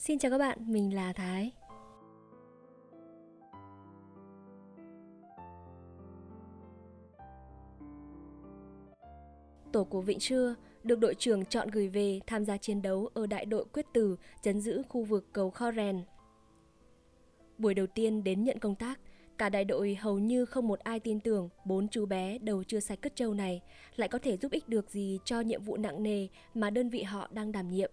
Xin chào các bạn, mình là Thái. Tổ của Vịnh Trưa được đội trưởng chọn gửi về tham gia chiến đấu ở đại đội quyết tử chấn giữ khu vực cầu Kho Rèn. Buổi đầu tiên đến nhận công tác, cả đại đội hầu như không một ai tin tưởng bốn chú bé đầu chưa sạch cất trâu này lại có thể giúp ích được gì cho nhiệm vụ nặng nề mà đơn vị họ đang đảm nhiệm.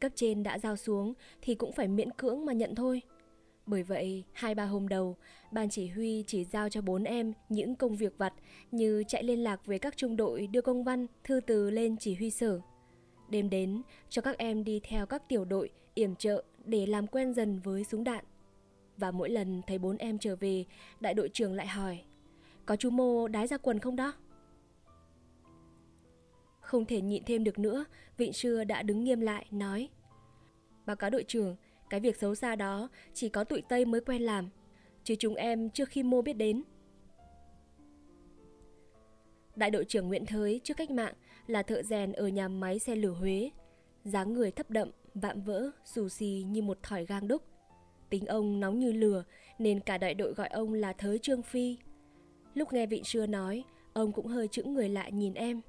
Cấp trên đã giao xuống thì cũng phải miễn cưỡng mà nhận thôi. Bởi vậy, hai ba hôm đầu, ban chỉ huy chỉ giao cho bốn em những công việc vặt như chạy liên lạc với các trung đội đưa công văn, thư từ lên chỉ huy sở. Đêm đến, cho các em đi theo các tiểu đội, yểm trợ để làm quen dần với súng đạn. Và mỗi lần thấy bốn em trở về, đại đội trưởng lại hỏi, có chú Mô đái ra quần không đó? Không thể nhịn thêm được nữa, Vịnh Sưa đã đứng nghiêm lại, nói Báo cáo đội trưởng, cái việc xấu xa đó chỉ có tụi Tây mới quen làm, chứ chúng em chưa khi mô biết đến. Đại đội trưởng Nguyễn Thới trước cách mạng là thợ rèn ở nhà máy xe lửa Huế. dáng người thấp đậm, vạm vỡ, xù xì như một thỏi gang đúc. Tính ông nóng như lửa nên cả đại đội gọi ông là Thới Trương Phi. Lúc nghe vị Sưa nói, ông cũng hơi chững người lại nhìn em.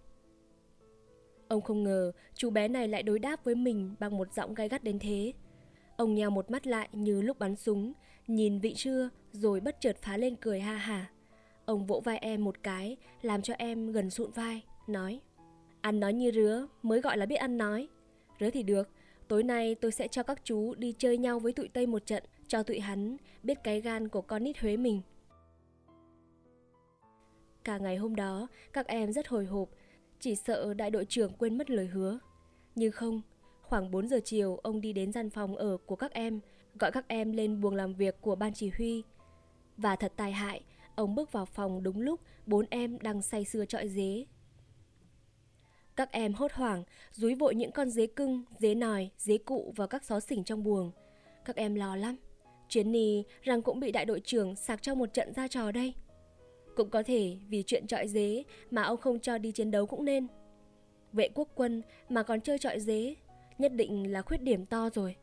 Ông không ngờ chú bé này lại đối đáp với mình bằng một giọng gai gắt đến thế. Ông nheo một mắt lại như lúc bắn súng, nhìn vị trưa rồi bất chợt phá lên cười ha hả. Ông vỗ vai em một cái, làm cho em gần sụn vai, nói Ăn nói như rứa mới gọi là biết ăn nói. Rứa thì được, tối nay tôi sẽ cho các chú đi chơi nhau với tụi Tây một trận, cho tụi hắn biết cái gan của con nít Huế mình. Cả ngày hôm đó, các em rất hồi hộp, chỉ sợ đại đội trưởng quên mất lời hứa. Nhưng không, khoảng 4 giờ chiều ông đi đến gian phòng ở của các em, gọi các em lên buồng làm việc của ban chỉ huy. Và thật tai hại, ông bước vào phòng đúng lúc bốn em đang say sưa trọi dế. Các em hốt hoảng, rúi vội những con dế cưng, dế nòi, dế cụ vào các xó xỉnh trong buồng. Các em lo lắm. Chuyến nì rằng cũng bị đại đội trưởng sạc cho một trận ra trò đây. Cũng có thể vì chuyện trọi dế mà ông không cho đi chiến đấu cũng nên. Vệ quốc quân mà còn chơi trọi dế, nhất định là khuyết điểm to rồi.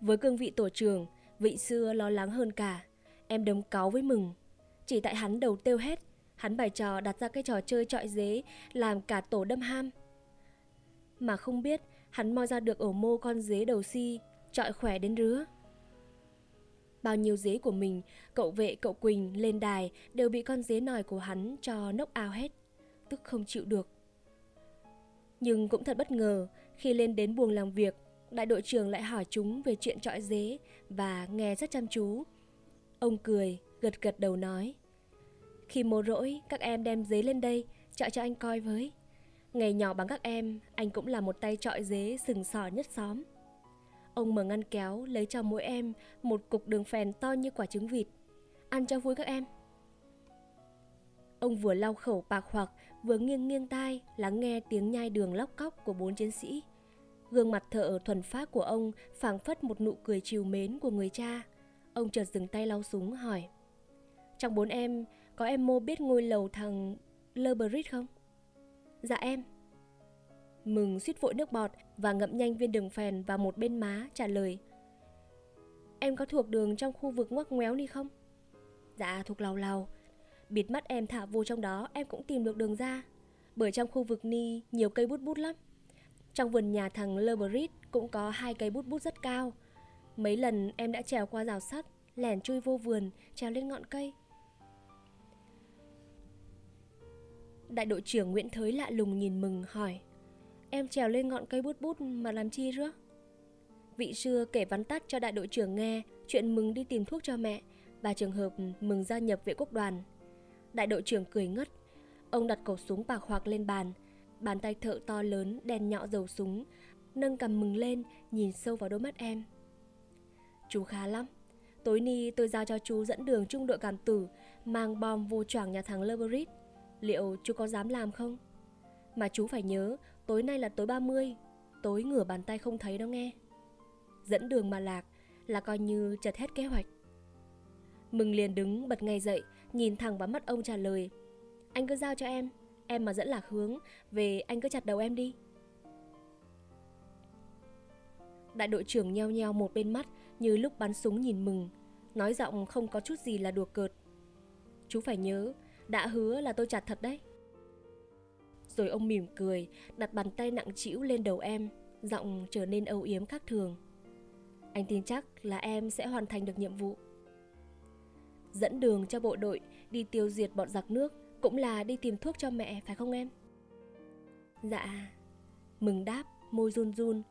Với cương vị tổ trưởng, vị xưa lo lắng hơn cả. Em đấm cáu với mừng. Chỉ tại hắn đầu tiêu hết, hắn bài trò đặt ra cái trò chơi trọi dế làm cả tổ đâm ham. Mà không biết hắn moi ra được ổ mô con dế đầu si, trọi khỏe đến rứa. Bao nhiêu dế của mình, cậu vệ cậu Quỳnh lên đài đều bị con dế nòi của hắn cho nốc ao hết, tức không chịu được. Nhưng cũng thật bất ngờ, khi lên đến buồng làm việc, đại đội trưởng lại hỏi chúng về chuyện trọi dế và nghe rất chăm chú. Ông cười, gật gật đầu nói. Khi mồ rỗi, các em đem dế lên đây, trọi cho anh coi với. Ngày nhỏ bằng các em, anh cũng là một tay trọi dế sừng sỏ nhất xóm. Ông mở ngăn kéo lấy cho mỗi em một cục đường phèn to như quả trứng vịt. Ăn cho vui các em. Ông vừa lau khẩu bạc hoặc vừa nghiêng nghiêng tai lắng nghe tiếng nhai đường lóc cóc của bốn chiến sĩ. Gương mặt thợ thuần phát của ông phảng phất một nụ cười chiều mến của người cha. Ông chợt dừng tay lau súng hỏi. Trong bốn em, có em mô biết ngôi lầu thằng Lerbrit không? Dạ em. Mừng suýt vội nước bọt và ngậm nhanh viên đường phèn vào một bên má trả lời. Em có thuộc đường trong khu vực ngoắc ngoéo đi không? Dạ thuộc lào lào. Bịt mắt em thả vô trong đó em cũng tìm được đường ra. Bởi trong khu vực ni nhiều cây bút bút lắm. Trong vườn nhà thằng Lerbrit cũng có hai cây bút bút rất cao. Mấy lần em đã trèo qua rào sắt, lẻn chui vô vườn, trèo lên ngọn cây. Đại đội trưởng Nguyễn Thới lạ lùng nhìn mừng hỏi Em trèo lên ngọn cây bút bút mà làm chi rứa? Vị sư kể vắn tắt cho đại đội trưởng nghe chuyện mừng đi tìm thuốc cho mẹ và trường hợp mừng gia nhập vệ quốc đoàn. Đại đội trưởng cười ngất. Ông đặt khẩu súng bạc hoặc lên bàn. Bàn tay thợ to lớn đèn nhọ dầu súng, nâng cầm mừng lên, nhìn sâu vào đôi mắt em. Chú khá lắm. Tối ni tôi giao cho chú dẫn đường trung đội cảm tử, mang bom vô choảng nhà thằng Leverit. Liệu chú có dám làm không? Mà chú phải nhớ, tối nay là tối 30, tối ngửa bàn tay không thấy đâu nghe. Dẫn đường mà lạc là coi như chật hết kế hoạch. Mừng liền đứng bật ngay dậy, nhìn thẳng vào mắt ông trả lời. Anh cứ giao cho em, em mà dẫn lạc hướng, về anh cứ chặt đầu em đi. Đại đội trưởng nheo nheo một bên mắt như lúc bắn súng nhìn mừng, nói giọng không có chút gì là đùa cợt. Chú phải nhớ, đã hứa là tôi chặt thật đấy. Rồi ông mỉm cười, đặt bàn tay nặng trĩu lên đầu em, giọng trở nên âu yếm khác thường. Anh tin chắc là em sẽ hoàn thành được nhiệm vụ. Dẫn đường cho bộ đội đi tiêu diệt bọn giặc nước cũng là đi tìm thuốc cho mẹ phải không em? Dạ. Mừng đáp, môi run run.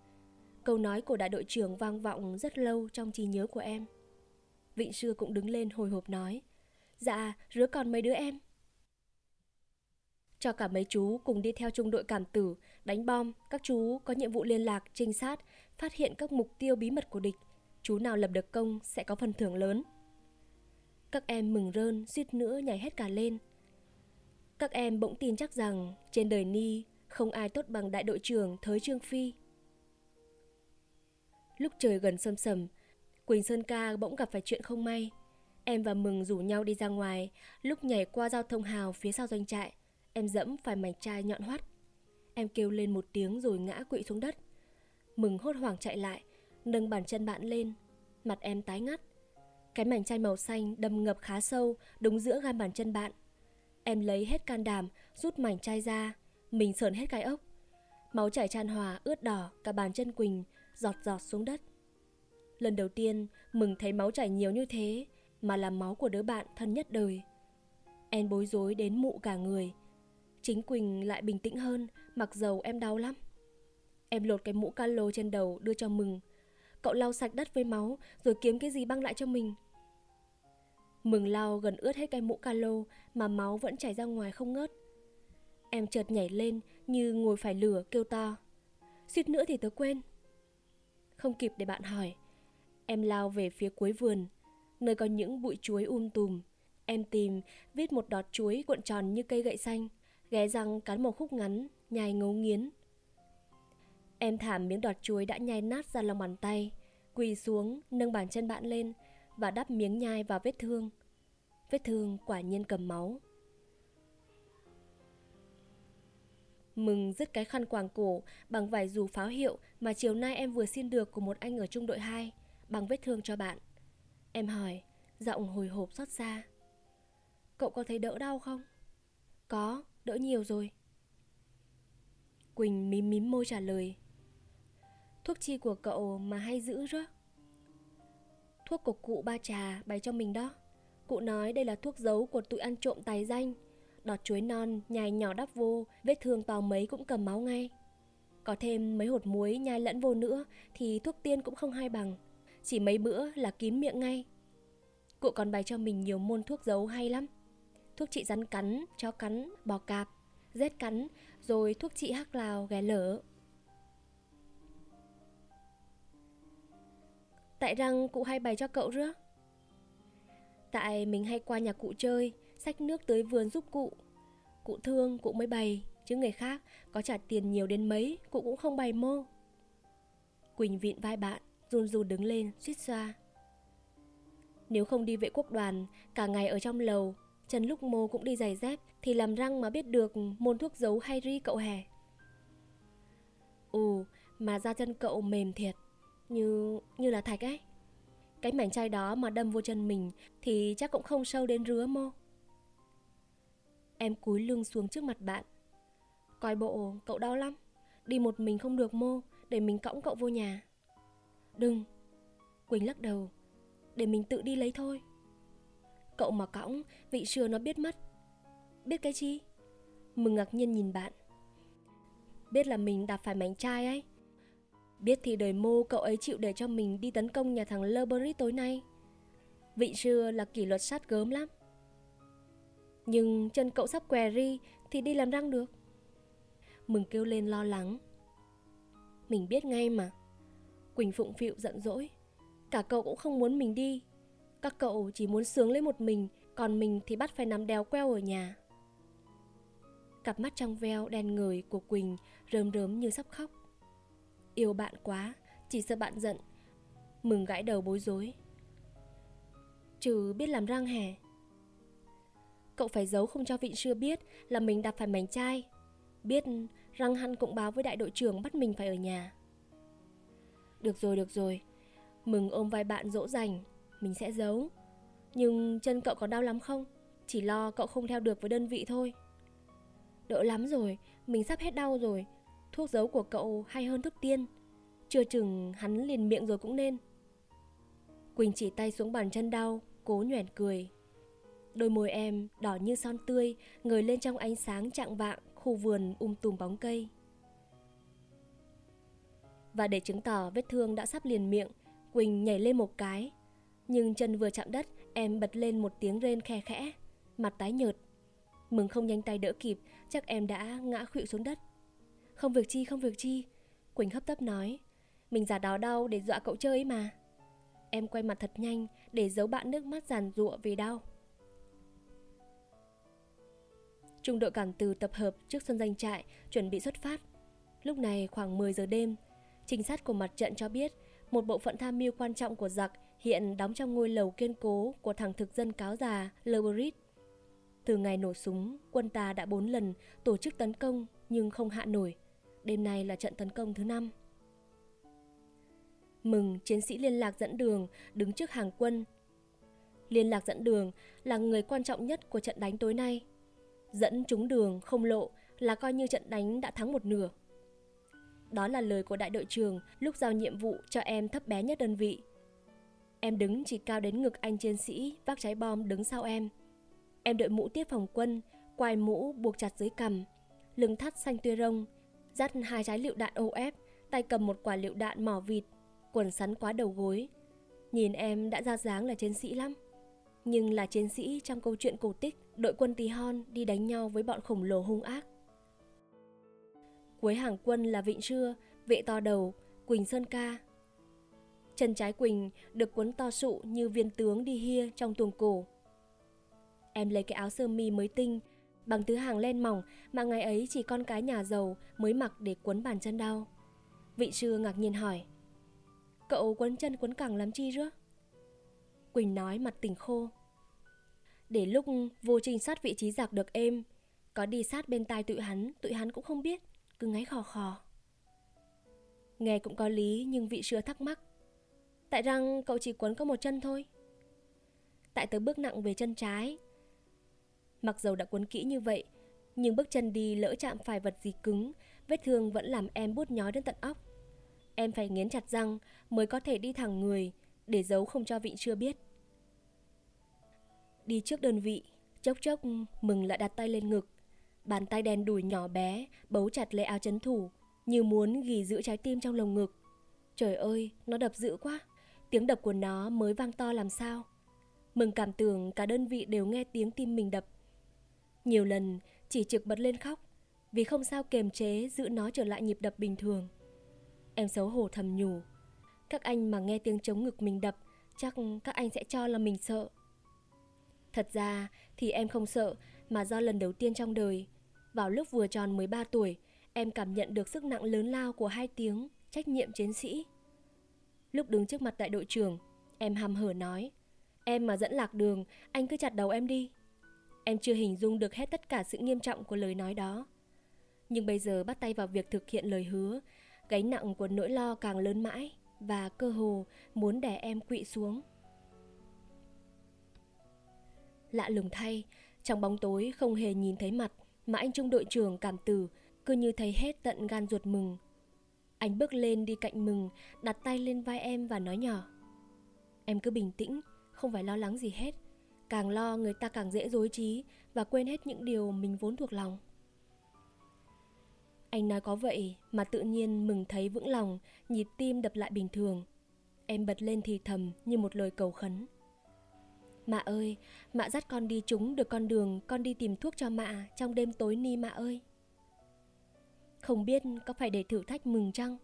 Câu nói của đại đội trưởng vang vọng rất lâu trong trí nhớ của em. Vịnh Sư cũng đứng lên hồi hộp nói. Dạ, rứa còn mấy đứa em. Cho cả mấy chú cùng đi theo trung đội cảm tử, đánh bom, các chú có nhiệm vụ liên lạc, trinh sát, phát hiện các mục tiêu bí mật của địch. Chú nào lập được công sẽ có phần thưởng lớn. Các em mừng rơn, suýt nữa nhảy hết cả lên. Các em bỗng tin chắc rằng trên đời Ni không ai tốt bằng đại đội trưởng Thới Trương Phi. Lúc trời gần sâm sầm, Quỳnh Sơn Ca bỗng gặp phải chuyện không may. Em và Mừng rủ nhau đi ra ngoài, lúc nhảy qua giao thông hào phía sau doanh trại, em dẫm phải mảnh chai nhọn hoắt. Em kêu lên một tiếng rồi ngã quỵ xuống đất. Mừng hốt hoảng chạy lại, nâng bàn chân bạn lên, mặt em tái ngắt. Cái mảnh chai màu xanh đâm ngập khá sâu đúng giữa gan bàn chân bạn. Em lấy hết can đảm, rút mảnh chai ra, mình sờn hết cái ốc. Máu chảy tràn hòa, ướt đỏ cả bàn chân Quỳnh, giọt giọt xuống đất. Lần đầu tiên, mừng thấy máu chảy nhiều như thế, mà là máu của đứa bạn thân nhất đời. Em bối rối đến mụ cả người. Chính Quỳnh lại bình tĩnh hơn, mặc dầu em đau lắm. Em lột cái mũ calo trên đầu đưa cho Mừng. Cậu lau sạch đất với máu rồi kiếm cái gì băng lại cho mình. Mừng lau gần ướt hết cái mũ calo mà máu vẫn chảy ra ngoài không ngớt. Em chợt nhảy lên như ngồi phải lửa kêu to. Suýt nữa thì tớ quên. Không kịp để bạn hỏi. Em lao về phía cuối vườn, nơi có những bụi chuối um tùm. Em tìm, viết một đọt chuối cuộn tròn như cây gậy xanh, ghé răng cắn một khúc ngắn, nhai ngấu nghiến. Em thảm miếng đọt chuối đã nhai nát ra lòng bàn tay, quỳ xuống, nâng bàn chân bạn lên và đắp miếng nhai vào vết thương. Vết thương quả nhiên cầm máu. Mừng dứt cái khăn quàng cổ bằng vải dù pháo hiệu mà chiều nay em vừa xin được của một anh ở trung đội 2 bằng vết thương cho bạn. Em hỏi, giọng hồi hộp xót xa. Cậu có thấy đỡ đau không? Có, đỡ nhiều rồi. Quỳnh mím mím môi trả lời. Thuốc chi của cậu mà hay giữ rớ? Thuốc của cụ ba trà bày cho mình đó. Cụ nói đây là thuốc giấu của tụi ăn trộm tài danh Đọt chuối non, nhai nhỏ đắp vô, vết thương to mấy cũng cầm máu ngay. Có thêm mấy hột muối nhai lẫn vô nữa thì thuốc tiên cũng không hay bằng. Chỉ mấy bữa là kín miệng ngay. Cụ còn bày cho mình nhiều môn thuốc giấu hay lắm. Thuốc trị rắn cắn, chó cắn, bò cạp, rết cắn, rồi thuốc trị hắc lào, ghé lở. Tại răng cụ hay bày cho cậu rước. Tại mình hay qua nhà cụ chơi, xách nước tới vườn giúp cụ. Cụ thương, cụ mới bày, chứ người khác có trả tiền nhiều đến mấy, cụ cũng không bày mô. Quỳnh vịn vai bạn, run run đứng lên, suýt xoa. Nếu không đi vệ quốc đoàn, cả ngày ở trong lầu, chân lúc mô cũng đi giày dép, thì làm răng mà biết được môn thuốc giấu hay ri cậu hè. ừ mà da chân cậu mềm thiệt, như như là thạch ấy. Cái mảnh chai đó mà đâm vô chân mình thì chắc cũng không sâu đến rứa mô. Em cúi lưng xuống trước mặt bạn Coi bộ cậu đau lắm Đi một mình không được mô Để mình cõng cậu vô nhà Đừng Quỳnh lắc đầu Để mình tự đi lấy thôi Cậu mà cõng, Vị sưa nó biết mất Biết cái chi Mừng ngạc nhiên nhìn bạn Biết là mình đạp phải mảnh chai ấy Biết thì đời mô cậu ấy chịu để cho mình đi tấn công nhà thằng Leberit tối nay Vị sưa là kỷ luật sát gớm lắm nhưng chân cậu sắp què ri thì đi làm răng được. Mừng kêu lên lo lắng. Mình biết ngay mà. Quỳnh phụng phịu giận dỗi. Cả cậu cũng không muốn mình đi. Các cậu chỉ muốn sướng lấy một mình, còn mình thì bắt phải nằm đèo queo ở nhà. Cặp mắt trong veo đen người của Quỳnh rơm rớm như sắp khóc. Yêu bạn quá, chỉ sợ bạn giận. Mừng gãi đầu bối rối. Trừ biết làm răng hè. Cậu phải giấu không cho vị xưa biết là mình đạp phải mảnh chai Biết răng hăn cũng báo với đại đội trưởng bắt mình phải ở nhà Được rồi, được rồi. Mừng ôm vai bạn dỗ dành, mình sẽ giấu. Nhưng chân cậu có đau lắm không? Chỉ lo cậu không theo được với đơn vị thôi. Đỡ lắm rồi, mình sắp hết đau rồi. Thuốc giấu của cậu hay hơn thuốc tiên. Chưa chừng hắn liền miệng rồi cũng nên. Quỳnh chỉ tay xuống bàn chân đau, cố nhoẻn cười. Đôi môi em đỏ như son tươi, ngời lên trong ánh sáng trạng vạng khu vườn um tùm bóng cây. Và để chứng tỏ vết thương đã sắp liền miệng, Quỳnh nhảy lên một cái. Nhưng chân vừa chạm đất, em bật lên một tiếng rên khe khẽ, mặt tái nhợt. Mừng không nhanh tay đỡ kịp, chắc em đã ngã khuỵu xuống đất. Không việc chi, không việc chi, Quỳnh hấp tấp nói. Mình giả đó đau để dọa cậu chơi ấy mà. Em quay mặt thật nhanh để giấu bạn nước mắt giàn rụa vì đau. Trung đội cảm từ tập hợp trước sân danh trại chuẩn bị xuất phát. Lúc này khoảng 10 giờ đêm, trinh sát của mặt trận cho biết một bộ phận tham mưu quan trọng của giặc hiện đóng trong ngôi lầu kiên cố của thằng thực dân cáo già Leberit. Từ ngày nổ súng, quân ta đã bốn lần tổ chức tấn công nhưng không hạ nổi. Đêm nay là trận tấn công thứ năm. Mừng chiến sĩ liên lạc dẫn đường đứng trước hàng quân. Liên lạc dẫn đường là người quan trọng nhất của trận đánh tối nay. Dẫn chúng đường không lộ là coi như trận đánh đã thắng một nửa. Đó là lời của đại đội trưởng lúc giao nhiệm vụ cho em thấp bé nhất đơn vị. Em đứng chỉ cao đến ngực anh chiến sĩ vác trái bom đứng sau em. Em đội mũ tiếp phòng quân, quai mũ buộc chặt dưới cằm, lưng thắt xanh tươi rông, dắt hai trái lựu đạn OF, tay cầm một quả lựu đạn mỏ vịt, quần sắn quá đầu gối. Nhìn em đã ra dáng là chiến sĩ lắm. Nhưng là chiến sĩ trong câu chuyện cổ tích đội quân tí hon đi đánh nhau với bọn khổng lồ hung ác. Cuối hàng quân là Vịnh Trưa, vệ to đầu, Quỳnh Sơn Ca. Chân trái Quỳnh được cuốn to sụ như viên tướng đi hia trong tuồng cổ. Em lấy cái áo sơ mi mới tinh, bằng thứ hàng len mỏng mà ngày ấy chỉ con cái nhà giàu mới mặc để quấn bàn chân đau. Vị sư ngạc nhiên hỏi, cậu quấn chân quấn cẳng làm chi rứa? Quỳnh nói mặt tỉnh khô. Để lúc vô trinh sát vị trí giặc được êm, có đi sát bên tai tụi hắn, tụi hắn cũng không biết cứ ngáy khò khò. Nghe cũng có lý nhưng vị sữa thắc mắc. Tại rằng cậu chỉ quấn có một chân thôi. Tại tớ bước nặng về chân trái. Mặc dầu đã quấn kỹ như vậy, nhưng bước chân đi lỡ chạm phải vật gì cứng, vết thương vẫn làm em bút nhói đến tận óc. Em phải nghiến chặt răng mới có thể đi thẳng người, để giấu không cho vị chưa biết. Đi trước đơn vị, chốc chốc mừng lại đặt tay lên ngực, Bàn tay đen đùi nhỏ bé bấu chặt lấy áo chấn thủ, như muốn ghi giữ trái tim trong lồng ngực. Trời ơi, nó đập dữ quá. Tiếng đập của nó mới vang to làm sao. Mừng cảm tưởng cả đơn vị đều nghe tiếng tim mình đập. Nhiều lần chỉ trực bật lên khóc vì không sao kềm chế giữ nó trở lại nhịp đập bình thường. Em xấu hổ thầm nhủ. Các anh mà nghe tiếng chống ngực mình đập, chắc các anh sẽ cho là mình sợ. Thật ra thì em không sợ mà do lần đầu tiên trong đời vào lúc vừa tròn 13 tuổi, em cảm nhận được sức nặng lớn lao của hai tiếng trách nhiệm chiến sĩ. Lúc đứng trước mặt đại đội trưởng, em hăm hở nói, em mà dẫn lạc đường, anh cứ chặt đầu em đi. Em chưa hình dung được hết tất cả sự nghiêm trọng của lời nói đó. Nhưng bây giờ bắt tay vào việc thực hiện lời hứa, gánh nặng của nỗi lo càng lớn mãi và cơ hồ muốn đè em quỵ xuống. Lạ lùng thay, trong bóng tối không hề nhìn thấy mặt, mà anh trung đội trưởng cảm tử cứ như thấy hết tận gan ruột mừng. Anh bước lên đi cạnh mừng, đặt tay lên vai em và nói nhỏ. Em cứ bình tĩnh, không phải lo lắng gì hết. Càng lo người ta càng dễ dối trí và quên hết những điều mình vốn thuộc lòng. Anh nói có vậy mà tự nhiên mừng thấy vững lòng, nhịp tim đập lại bình thường. Em bật lên thì thầm như một lời cầu khấn. Mạ ơi, mạ dắt con đi trúng được con đường con đi tìm thuốc cho mạ trong đêm tối ni mạ ơi. Không biết có phải để thử thách mừng chăng?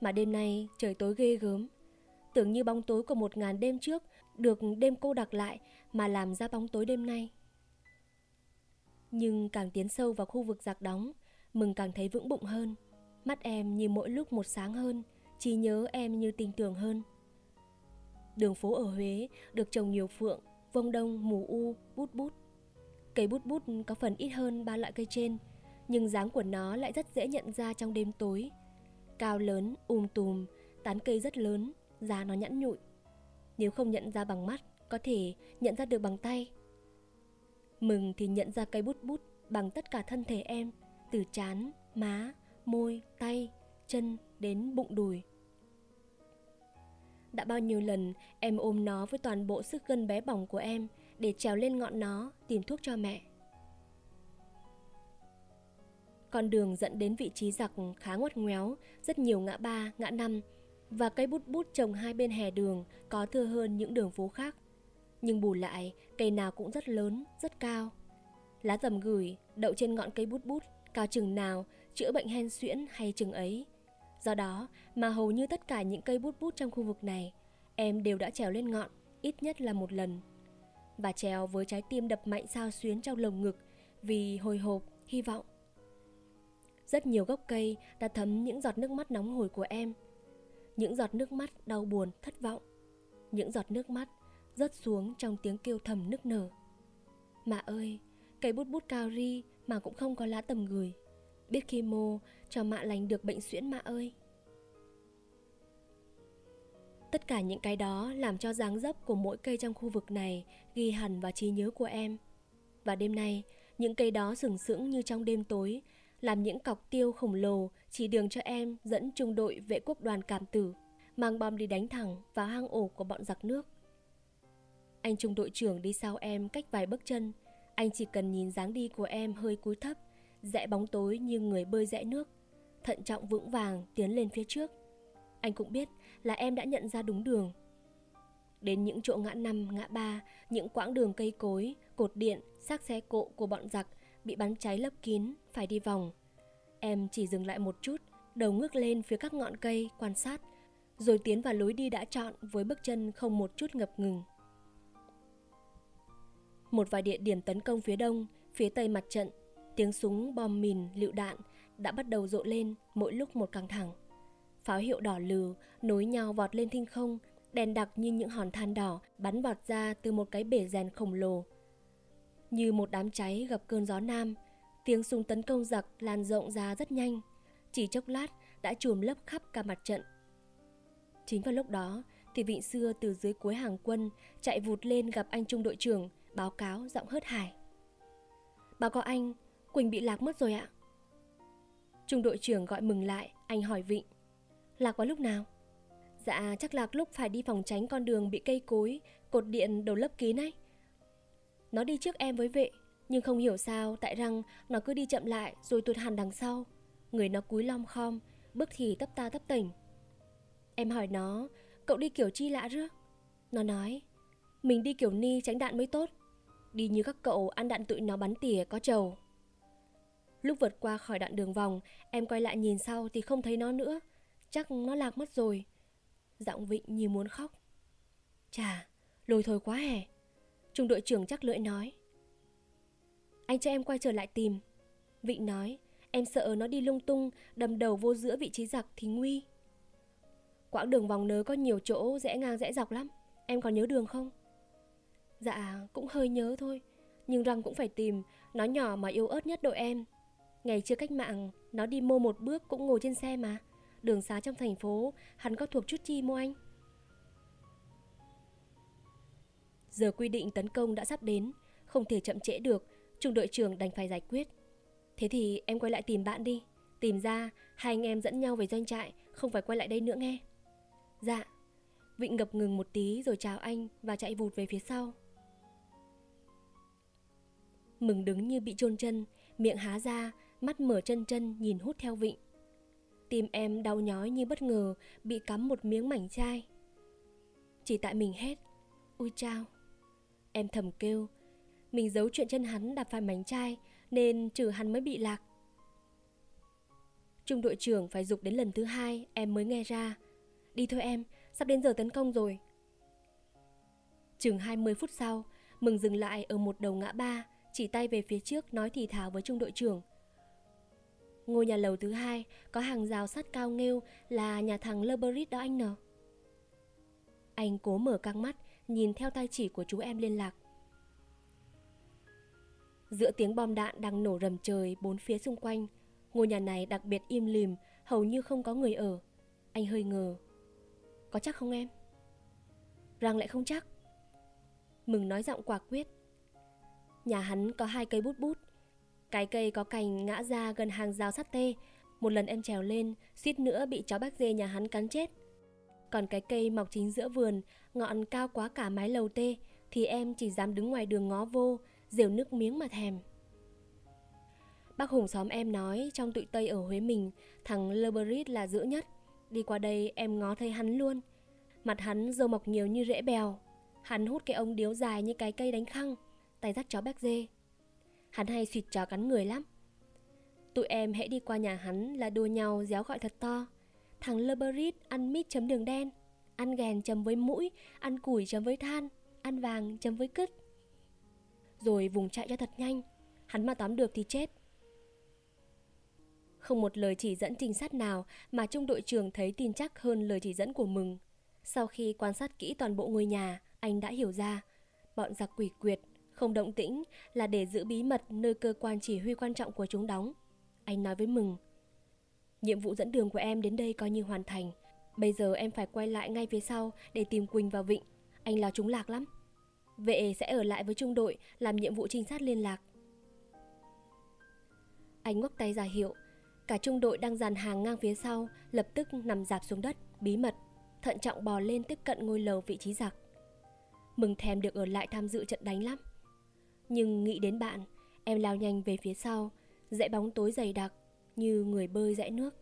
Mà đêm nay trời tối ghê gớm. Tưởng như bóng tối của một ngàn đêm trước được đêm cô đặc lại mà làm ra bóng tối đêm nay. Nhưng càng tiến sâu vào khu vực giặc đóng, mừng càng thấy vững bụng hơn. Mắt em như mỗi lúc một sáng hơn, trí nhớ em như tình tưởng hơn. Đường phố ở Huế được trồng nhiều phượng vông đông, mù u, bút bút. Cây bút bút có phần ít hơn ba loại cây trên, nhưng dáng của nó lại rất dễ nhận ra trong đêm tối. Cao lớn, um tùm tán cây rất lớn, da nó nhẵn nhụi. Nếu không nhận ra bằng mắt, có thể nhận ra được bằng tay. Mừng thì nhận ra cây bút bút bằng tất cả thân thể em, từ chán, má, môi, tay, chân đến bụng đùi. Đã bao nhiêu lần em ôm nó với toàn bộ sức gân bé bỏng của em để trèo lên ngọn nó tìm thuốc cho mẹ. Con đường dẫn đến vị trí giặc khá ngoặt ngoéo, rất nhiều ngã ba, ngã năm và cây bút bút trồng hai bên hè đường có thưa hơn những đường phố khác. Nhưng bù lại, cây nào cũng rất lớn, rất cao. Lá tầm gửi đậu trên ngọn cây bút bút, cao chừng nào, chữa bệnh hen suyễn hay chừng ấy. Do đó mà hầu như tất cả những cây bút bút trong khu vực này, em đều đã trèo lên ngọn ít nhất là một lần. Và trèo với trái tim đập mạnh sao xuyến trong lồng ngực vì hồi hộp, hy vọng. Rất nhiều gốc cây đã thấm những giọt nước mắt nóng hổi của em. Những giọt nước mắt đau buồn, thất vọng. Những giọt nước mắt rớt xuống trong tiếng kêu thầm nức nở. Mà ơi, cây bút bút cao ri mà cũng không có lá tầm gửi. Biết khi mô cho mạ lành được bệnh suyễn mạ ơi. Tất cả những cái đó làm cho dáng dấp của mỗi cây trong khu vực này ghi hẳn vào trí nhớ của em. Và đêm nay, những cây đó sừng sững như trong đêm tối, làm những cọc tiêu khổng lồ chỉ đường cho em dẫn trung đội vệ quốc đoàn cảm tử, mang bom đi đánh thẳng vào hang ổ của bọn giặc nước. Anh trung đội trưởng đi sau em cách vài bước chân, anh chỉ cần nhìn dáng đi của em hơi cúi thấp, rẽ bóng tối như người bơi rẽ nước, thận trọng vững vàng tiến lên phía trước. Anh cũng biết là em đã nhận ra đúng đường. Đến những chỗ ngã năm, ngã ba, những quãng đường cây cối, cột điện, xác xe cộ của bọn giặc bị bắn cháy lấp kín, phải đi vòng. Em chỉ dừng lại một chút, đầu ngước lên phía các ngọn cây quan sát, rồi tiến vào lối đi đã chọn với bước chân không một chút ngập ngừng. Một vài địa điểm tấn công phía đông, phía tây mặt trận, tiếng súng, bom mìn, lựu đạn đã bắt đầu rộ lên mỗi lúc một căng thẳng. Pháo hiệu đỏ lừ nối nhau vọt lên thinh không, đèn đặc như những hòn than đỏ bắn vọt ra từ một cái bể rèn khổng lồ. Như một đám cháy gặp cơn gió nam, tiếng súng tấn công giặc lan rộng ra rất nhanh, chỉ chốc lát đã trùm lấp khắp cả mặt trận. Chính vào lúc đó, thì Vịnh xưa từ dưới cuối hàng quân chạy vụt lên gặp anh trung đội trưởng, báo cáo giọng hớt hải. Báo cáo anh, Quỳnh bị lạc mất rồi ạ. Trung đội trưởng gọi mừng lại, anh hỏi Vịnh. Lạc vào lúc nào? Dạ chắc lạc lúc phải đi phòng tránh con đường bị cây cối, cột điện đầu lấp kín ấy. Nó đi trước em với vệ, nhưng không hiểu sao tại răng nó cứ đi chậm lại rồi tụt hẳn đằng sau. Người nó cúi lom khom, bước thì tấp ta tấp tỉnh. Em hỏi nó, cậu đi kiểu chi lạ rước? Nó nói, mình đi kiểu ni tránh đạn mới tốt. Đi như các cậu ăn đạn tụi nó bắn tỉa có trầu. Lúc vượt qua khỏi đoạn đường vòng, em quay lại nhìn sau thì không thấy nó nữa. Chắc nó lạc mất rồi. Giọng Vịnh như muốn khóc. Chà, lôi thôi quá hè. Trung đội trưởng chắc lưỡi nói. Anh cho em quay trở lại tìm. Vịnh nói, em sợ nó đi lung tung, đâm đầu vô giữa vị trí giặc thì nguy. Quãng đường vòng nớ có nhiều chỗ rẽ ngang rẽ dọc lắm. Em còn nhớ đường không? Dạ, cũng hơi nhớ thôi. Nhưng răng cũng phải tìm, nó nhỏ mà yêu ớt nhất đội em. Ngày chưa cách mạng, nó đi mô một bước cũng ngồi trên xe mà. Đường xá trong thành phố, hắn có thuộc chút chi mô anh? Giờ quy định tấn công đã sắp đến, không thể chậm trễ được, trung đội trưởng đành phải giải quyết. Thế thì em quay lại tìm bạn đi, tìm ra hai anh em dẫn nhau về doanh trại, không phải quay lại đây nữa nghe. Dạ. Vịnh ngập ngừng một tí rồi chào anh và chạy vụt về phía sau. Mừng đứng như bị chôn chân, miệng há ra, mắt mở chân chân nhìn hút theo Vịnh. Tim em đau nhói như bất ngờ bị cắm một miếng mảnh chai. Chỉ tại mình hết, ui chao. Em thầm kêu, mình giấu chuyện chân hắn đạp phải mảnh chai nên trừ hắn mới bị lạc. Trung đội trưởng phải dục đến lần thứ hai em mới nghe ra. Đi thôi em, sắp đến giờ tấn công rồi. Chừng 20 phút sau, Mừng dừng lại ở một đầu ngã ba, chỉ tay về phía trước nói thì thào với trung đội trưởng. Ngôi nhà lầu thứ hai có hàng rào sắt cao nghêu là nhà thằng Leberit đó anh nờ. Anh cố mở căng mắt, nhìn theo tay chỉ của chú em liên lạc. Giữa tiếng bom đạn đang nổ rầm trời bốn phía xung quanh, ngôi nhà này đặc biệt im lìm, hầu như không có người ở. Anh hơi ngờ. Có chắc không em? Rằng lại không chắc Mừng nói giọng quả quyết Nhà hắn có hai cây bút bút Cái cây có cành ngã ra gần hàng rào sắt tê Một lần em trèo lên Suýt nữa bị chó bác dê nhà hắn cắn chết còn cái cây mọc chính giữa vườn Ngọn cao quá cả mái lầu tê Thì em chỉ dám đứng ngoài đường ngó vô Rều nước miếng mà thèm Bác Hùng xóm em nói trong tụi Tây ở Huế mình, thằng Leberit là dữ nhất. Đi qua đây em ngó thấy hắn luôn. Mặt hắn dâu mọc nhiều như rễ bèo. Hắn hút cái ống điếu dài như cái cây đánh khăng, tay dắt chó béc dê. Hắn hay xịt chó cắn người lắm. Tụi em hãy đi qua nhà hắn là đua nhau réo gọi thật to. Thằng Leberit ăn mít chấm đường đen, ăn ghèn chấm với mũi, ăn củi chấm với than, ăn vàng chấm với cứt. Rồi vùng chạy cho thật nhanh, hắn mà tóm được thì chết. Không một lời chỉ dẫn trinh sát nào mà trung đội trưởng thấy tin chắc hơn lời chỉ dẫn của Mừng. Sau khi quan sát kỹ toàn bộ ngôi nhà, anh đã hiểu ra, bọn giặc quỷ quyệt, không động tĩnh là để giữ bí mật nơi cơ quan chỉ huy quan trọng của chúng đóng. Anh nói với Mừng, nhiệm vụ dẫn đường của em đến đây coi như hoàn thành. Bây giờ em phải quay lại ngay phía sau để tìm Quỳnh và Vịnh. Anh lo chúng lạc lắm. Vệ sẽ ở lại với trung đội làm nhiệm vụ trinh sát liên lạc. Anh ngoắc tay ra hiệu, Cả trung đội đang dàn hàng ngang phía sau, lập tức nằm dạp xuống đất, bí mật, thận trọng bò lên tiếp cận ngôi lầu vị trí giặc. Mừng thèm được ở lại tham dự trận đánh lắm. Nhưng nghĩ đến bạn, em lao nhanh về phía sau, dãy bóng tối dày đặc như người bơi dãy nước.